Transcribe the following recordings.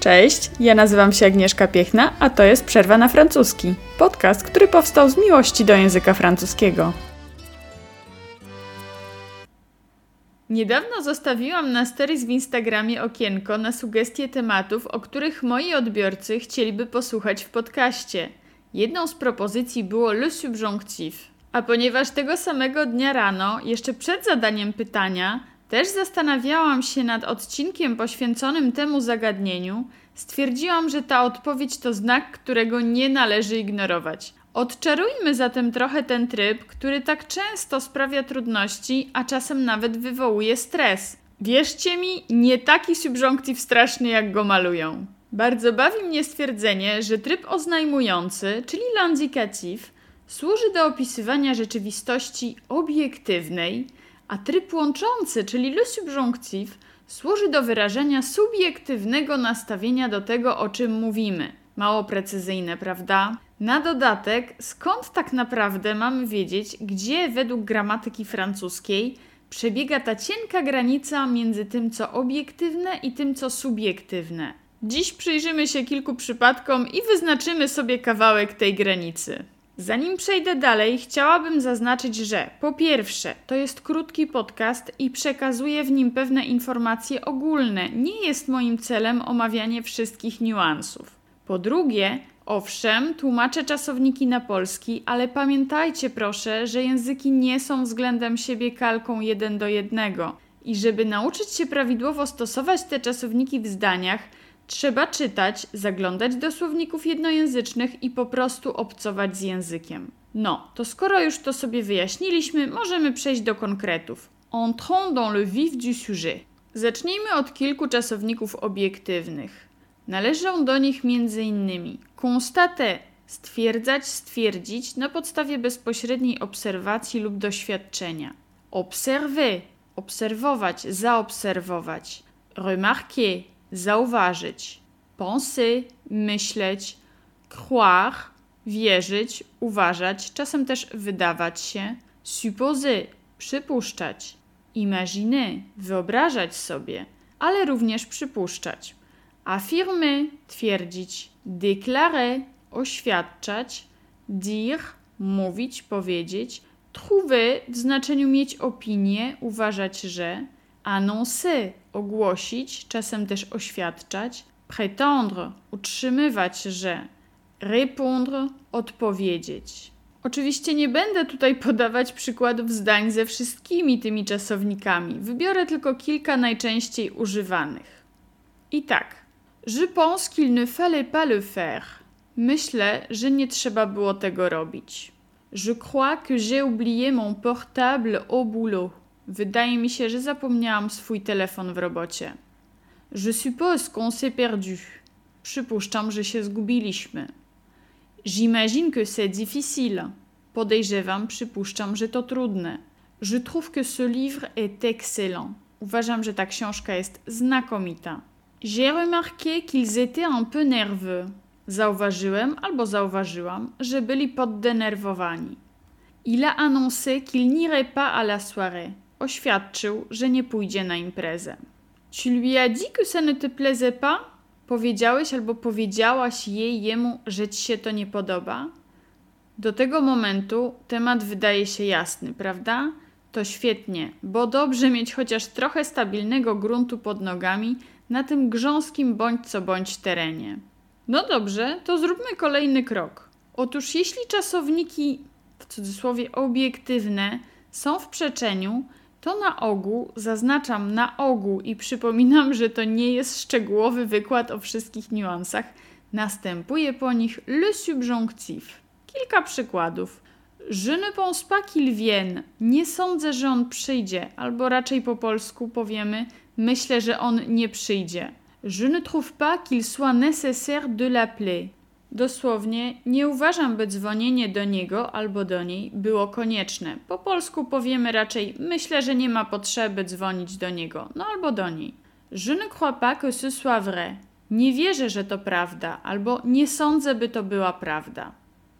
Cześć, ja nazywam się Agnieszka Piechna, a to jest Przerwa na francuski. Podcast, który powstał z miłości do języka francuskiego. Niedawno zostawiłam na stories w Instagramie okienko na sugestie tematów, o których moi odbiorcy chcieliby posłuchać w podcaście. Jedną z propozycji było le subjonctif. A ponieważ tego samego dnia rano, jeszcze przed zadaniem pytania, też zastanawiałam się nad odcinkiem poświęconym temu zagadnieniu, stwierdziłam, że ta odpowiedź to znak, którego nie należy ignorować. Odczarujmy zatem trochę ten tryb, który tak często sprawia trudności, a czasem nawet wywołuje stres. Wierzcie mi, nie taki subjonctif straszny, jak go malują. Bardzo bawi mnie stwierdzenie, że tryb oznajmujący, czyli l'indicatif, służy do opisywania rzeczywistości obiektywnej, a tryb łączący, czyli le subjonctif, służy do wyrażenia subiektywnego nastawienia do tego, o czym mówimy. Mało precyzyjne, prawda? Na dodatek, skąd tak naprawdę mamy wiedzieć, gdzie według gramatyki francuskiej przebiega ta cienka granica między tym, co obiektywne i tym, co subiektywne? Dziś przyjrzymy się kilku przypadkom i wyznaczymy sobie kawałek tej granicy. Zanim przejdę dalej, chciałabym zaznaczyć, że po pierwsze, to jest krótki podcast i przekazuję w nim pewne informacje ogólne. Nie jest moim celem omawianie wszystkich niuansów. Po drugie, owszem, tłumaczę czasowniki na polski, ale pamiętajcie proszę, że języki nie są względem siebie kalką jeden do jednego. I żeby nauczyć się prawidłowo stosować te czasowniki w zdaniach, Trzeba czytać, zaglądać do słowników jednojęzycznych i po prostu obcować z językiem. No, to skoro już to sobie wyjaśniliśmy, możemy przejść do konkretów. Entrons dans le vif du sujet. Zacznijmy od kilku czasowników obiektywnych. Należą do nich m.in. constater stwierdzać, stwierdzić na podstawie bezpośredniej obserwacji lub doświadczenia. Observer obserwować, zaobserwować. Remarquer zauważyć, penser, myśleć, croire, wierzyć, uważać, czasem też wydawać się, supposer, przypuszczać, imaginer, wyobrażać sobie, ale również przypuszczać, affirmer, twierdzić, déclarer, oświadczać, dire, mówić, powiedzieć, trouver w znaczeniu mieć opinię, uważać, że, annoncer, ogłosić, czasem też oświadczać, prétendre, utrzymywać, że, répondre, odpowiedzieć. Oczywiście nie będę tutaj podawać przykładów zdań ze wszystkimi tymi czasownikami. Wybiorę tylko kilka najczęściej używanych. I tak. Je pense qu'il ne fallait pas le faire. Myślę, że nie trzeba było tego robić. Je crois que j'ai oublié mon portable au boulot. Wydaje mi się, że zapomniałam swój telefon w robocie. Je suppose qu'on s'est perdu. Przypuszczam, że się zgubiliśmy. J'imagine que c'est difficile. Podejrzewam, przypuszczam, że to trudne. Je trouve que ce livre est excellent. Uważam, że ta książka jest znakomita. J'ai remarqué qu'ils étaient un peu nerveux. Zauważyłem albo zauważyłam, że byli poddenerwowani. Il a annoncé qu'il n'irait pas à la soirée oświadczył, że nie pójdzie na imprezę. Tu lui as dit que ça ne te plaisait pas? Powiedziałeś albo powiedziałaś jej jemu, że ci się to nie podoba? Do tego momentu temat wydaje się jasny, prawda? To świetnie, bo dobrze mieć chociaż trochę stabilnego gruntu pod nogami na tym grząskim bądź co bądź terenie. No dobrze, to zróbmy kolejny krok. Otóż jeśli czasowniki, w cudzysłowie obiektywne, są w przeczeniu, to na ogół, zaznaczam na ogół i przypominam, że to nie jest szczegółowy wykład o wszystkich niuansach, następuje po nich le subjonctif. Kilka przykładów. Je ne pense pas qu'il vienne. Nie sądzę, że on przyjdzie, albo raczej po polsku powiemy myślę, że on nie przyjdzie. Je ne trouve pas qu'il soit nécessaire de l'appeler. Dosłownie, nie uważam, by dzwonienie do niego albo do niej było konieczne. Po polsku powiemy raczej: Myślę, że nie ma potrzeby dzwonić do niego, no albo do niej. Je ne crois pas que ce soit vrai. Nie wierzę, że to prawda, albo nie sądzę, by to była prawda.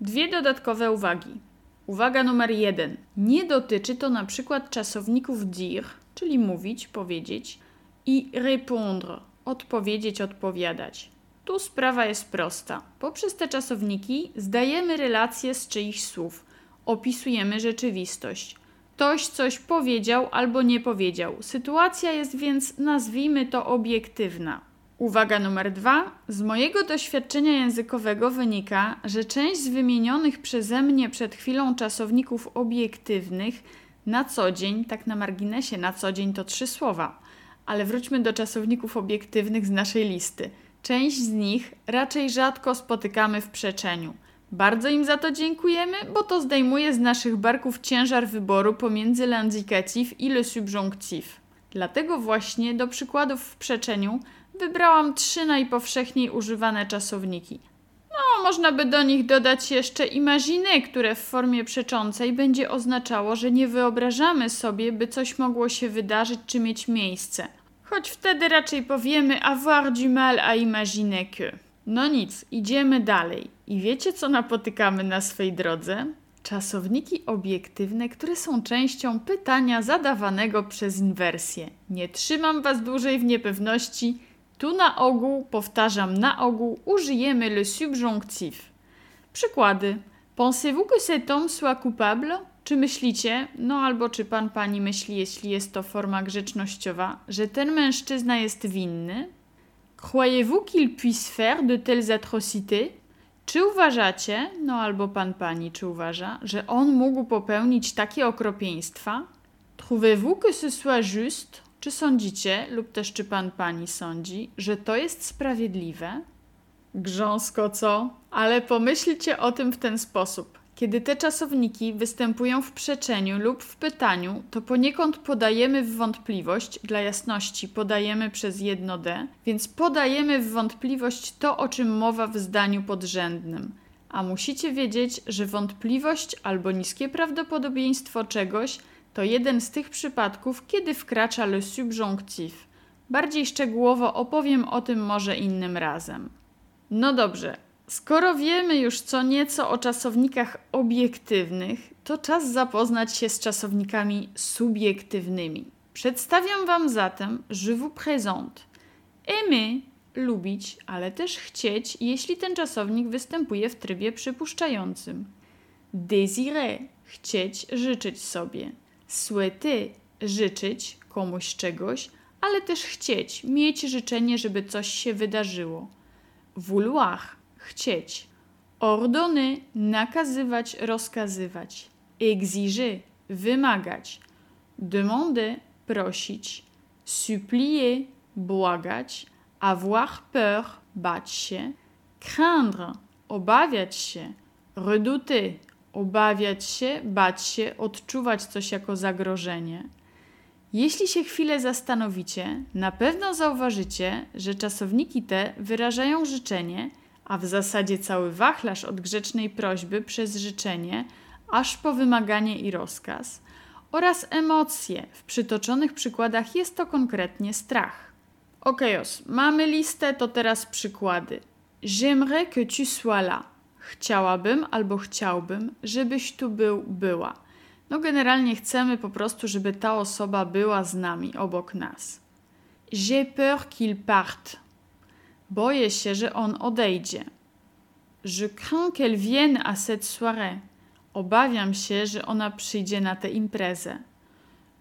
Dwie dodatkowe uwagi. Uwaga numer jeden. Nie dotyczy to na przykład czasowników dire, czyli mówić, powiedzieć, i répondre, odpowiedzieć, odpowiadać. Tu sprawa jest prosta. Poprzez te czasowniki zdajemy relacje z czyichś słów, opisujemy rzeczywistość. Ktoś coś powiedział albo nie powiedział. Sytuacja jest więc, nazwijmy to, obiektywna. Uwaga numer dwa. Z mojego doświadczenia językowego wynika, że część z wymienionych przeze mnie przed chwilą czasowników obiektywnych na co dzień, tak na marginesie, na co dzień to trzy słowa. Ale wróćmy do czasowników obiektywnych z naszej listy. Część z nich raczej rzadko spotykamy w przeczeniu. Bardzo im za to dziękujemy, bo to zdejmuje z naszych barków ciężar wyboru pomiędzy l'indicatif i le subjonctif. Dlatego właśnie do przykładów w przeczeniu wybrałam trzy najpowszechniej używane czasowniki. No, można by do nich dodać jeszcze imagine, które w formie przeczącej będzie oznaczało, że nie wyobrażamy sobie, by coś mogło się wydarzyć czy mieć miejsce. Choć wtedy raczej powiemy avoir du mal à imaginer que. No nic, idziemy dalej. I wiecie, co napotykamy na swej drodze? Czasowniki obiektywne, które są częścią pytania zadawanego przez inwersję. Nie trzymam Was dłużej w niepewności. Tu na ogół, powtarzam na ogół, użyjemy le subjonctif. Przykłady. Pensez-vous que cet homme soit coupable? Czy myślicie, no albo czy pan pani myśli, jeśli jest to forma grzecznościowa, że ten mężczyzna jest winny? Croyez-vous qu'il puisse faire de telles atrocités? Czy uważacie, no albo pan pani, czy uważa, że on mógł popełnić takie okropieństwa? Trouvez-vous que ce soit juste? Czy sądzicie, lub też czy pan pani sądzi, że to jest sprawiedliwe? Grząsko co? Ale pomyślcie o tym w ten sposób. Kiedy te czasowniki występują w przeczeniu lub w pytaniu, to poniekąd podajemy w wątpliwość, dla jasności podajemy przez jedno D, więc podajemy w wątpliwość to, o czym mowa w zdaniu podrzędnym. A musicie wiedzieć, że wątpliwość albo niskie prawdopodobieństwo czegoś to jeden z tych przypadków, kiedy wkracza le subjonctif. Bardziej szczegółowo opowiem o tym może innym razem. No dobrze, Skoro wiemy już co nieco o czasownikach obiektywnych, to czas zapoznać się z czasownikami subiektywnymi. Przedstawiam Wam zatem je vous présente. Aimer lubić, ale też chcieć, jeśli ten czasownik występuje w trybie przypuszczającym. Désirer chcieć, życzyć sobie. Souhaiter życzyć komuś czegoś, ale też chcieć, mieć życzenie, żeby coś się wydarzyło. Vouloir chcieć. Ordony nakazywać, rozkazywać. Exiger wymagać. Demander prosić. Supplier błagać. Avoir peur bać się. Craindre obawiać się. Redouter obawiać się, bać się, odczuwać coś jako zagrożenie. Jeśli się chwilę zastanowicie, na pewno zauważycie, że czasowniki te wyrażają życzenie – a w zasadzie cały wachlarz od grzecznej prośby przez życzenie, aż po wymaganie i rozkaz, oraz emocje. W przytoczonych przykładach jest to konkretnie strach. Okejos, mamy listę, to teraz przykłady. J'aimerais que tu sois là. Chciałabym albo chciałbym, żebyś tu był, była. No generalnie chcemy po prostu, żeby ta osoba była z nami, obok nas. J'ai peur qu'il parte. Boję się, że on odejdzie. Je crains qu'elle vienne à cette soirée. Obawiam się, że ona przyjdzie na tę imprezę.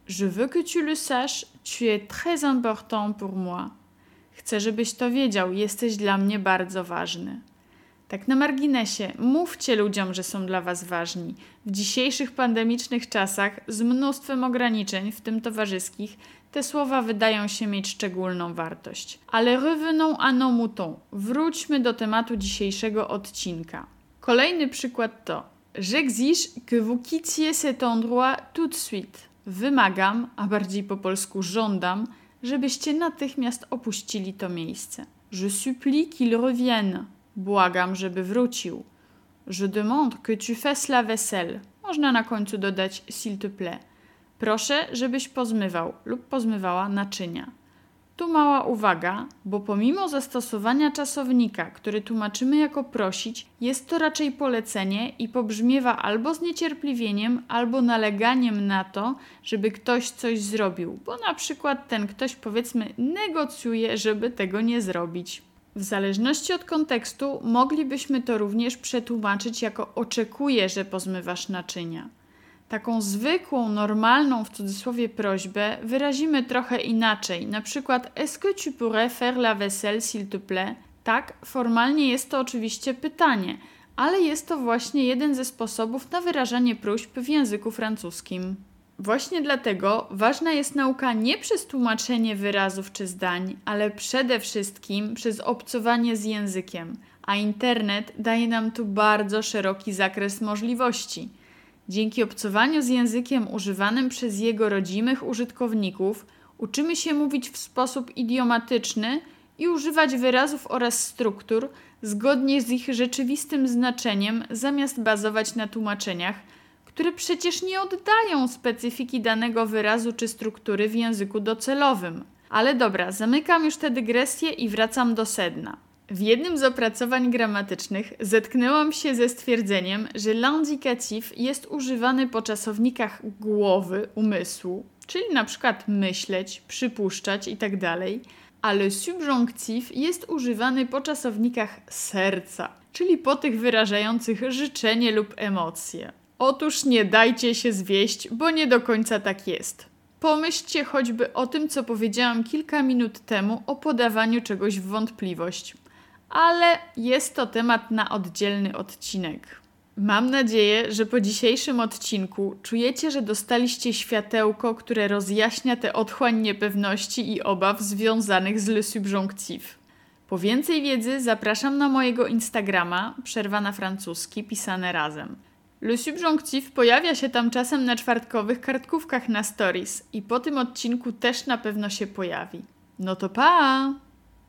Je veux que tu le saches, tu es très important pour moi. Chcę, żebyś to wiedział, jesteś dla mnie bardzo ważny. Tak na marginesie, mówcie ludziom, że są dla Was ważni. W dzisiejszych pandemicznych czasach, z mnóstwem ograniczeń, w tym towarzyskich, te słowa wydają się mieć szczególną wartość. Ale revenons à nos moutons. Wróćmy do tematu dzisiejszego odcinka. Kolejny przykład to J'exige que vous quittiez cet endroit tout de suite. Wymagam, a bardziej po polsku żądam, żebyście natychmiast opuścili to miejsce. Je supplie qu'il revienne. Błagam, żeby wrócił. Je demande que tu fasses la vaisselle. Można na końcu dodać s'il te plaît. Proszę, żebyś pozmywał lub pozmywała naczynia. Tu mała uwaga, bo pomimo zastosowania czasownika, który tłumaczymy jako prosić, jest to raczej polecenie i pobrzmiewa albo zniecierpliwieniem, albo naleganiem na to, żeby ktoś coś zrobił, bo na przykład ten ktoś powiedzmy negocjuje, żeby tego nie zrobić. W zależności od kontekstu moglibyśmy to również przetłumaczyć jako oczekuje, że pozmywasz naczynia. Taką zwykłą, normalną w cudzysłowie prośbę wyrazimy trochę inaczej. Na przykład Est-ce que tu pourrais faire la vaisselle s'il te plaît? Tak, formalnie jest to oczywiście pytanie, ale jest to właśnie jeden ze sposobów na wyrażanie próśb w języku francuskim. Właśnie dlatego ważna jest nauka nie przez tłumaczenie wyrazów czy zdań, ale przede wszystkim przez obcowanie z językiem, a internet daje nam tu bardzo szeroki zakres możliwości. Dzięki obcowaniu z językiem używanym przez jego rodzimych użytkowników, uczymy się mówić w sposób idiomatyczny i używać wyrazów oraz struktur zgodnie z ich rzeczywistym znaczeniem, zamiast bazować na tłumaczeniach, które przecież nie oddają specyfiki danego wyrazu czy struktury w języku docelowym. Ale dobra, zamykam już tę dygresję i wracam do sedna. W jednym z opracowań gramatycznych zetknęłam się ze stwierdzeniem, że l'indicatif jest używany po czasownikach głowy, umysłu, czyli na przykład myśleć, przypuszczać itd., ale subjonctif jest używany po czasownikach serca, czyli po tych wyrażających życzenie lub emocje. Otóż nie dajcie się zwieść, bo nie do końca tak jest. Pomyślcie choćby o tym, co powiedziałam kilka minut temu o podawaniu czegoś w wątpliwość ale jest to temat na oddzielny odcinek. Mam nadzieję, że po dzisiejszym odcinku czujecie, że dostaliście światełko, które rozjaśnia tę otchłań niepewności i obaw związanych z Le Subjonctif. Po więcej wiedzy zapraszam na mojego Instagrama, przerwa na francuski, pisane razem. Le Subjonctif pojawia się tam czasem na czwartkowych kartkówkach na stories i po tym odcinku też na pewno się pojawi. No to pa!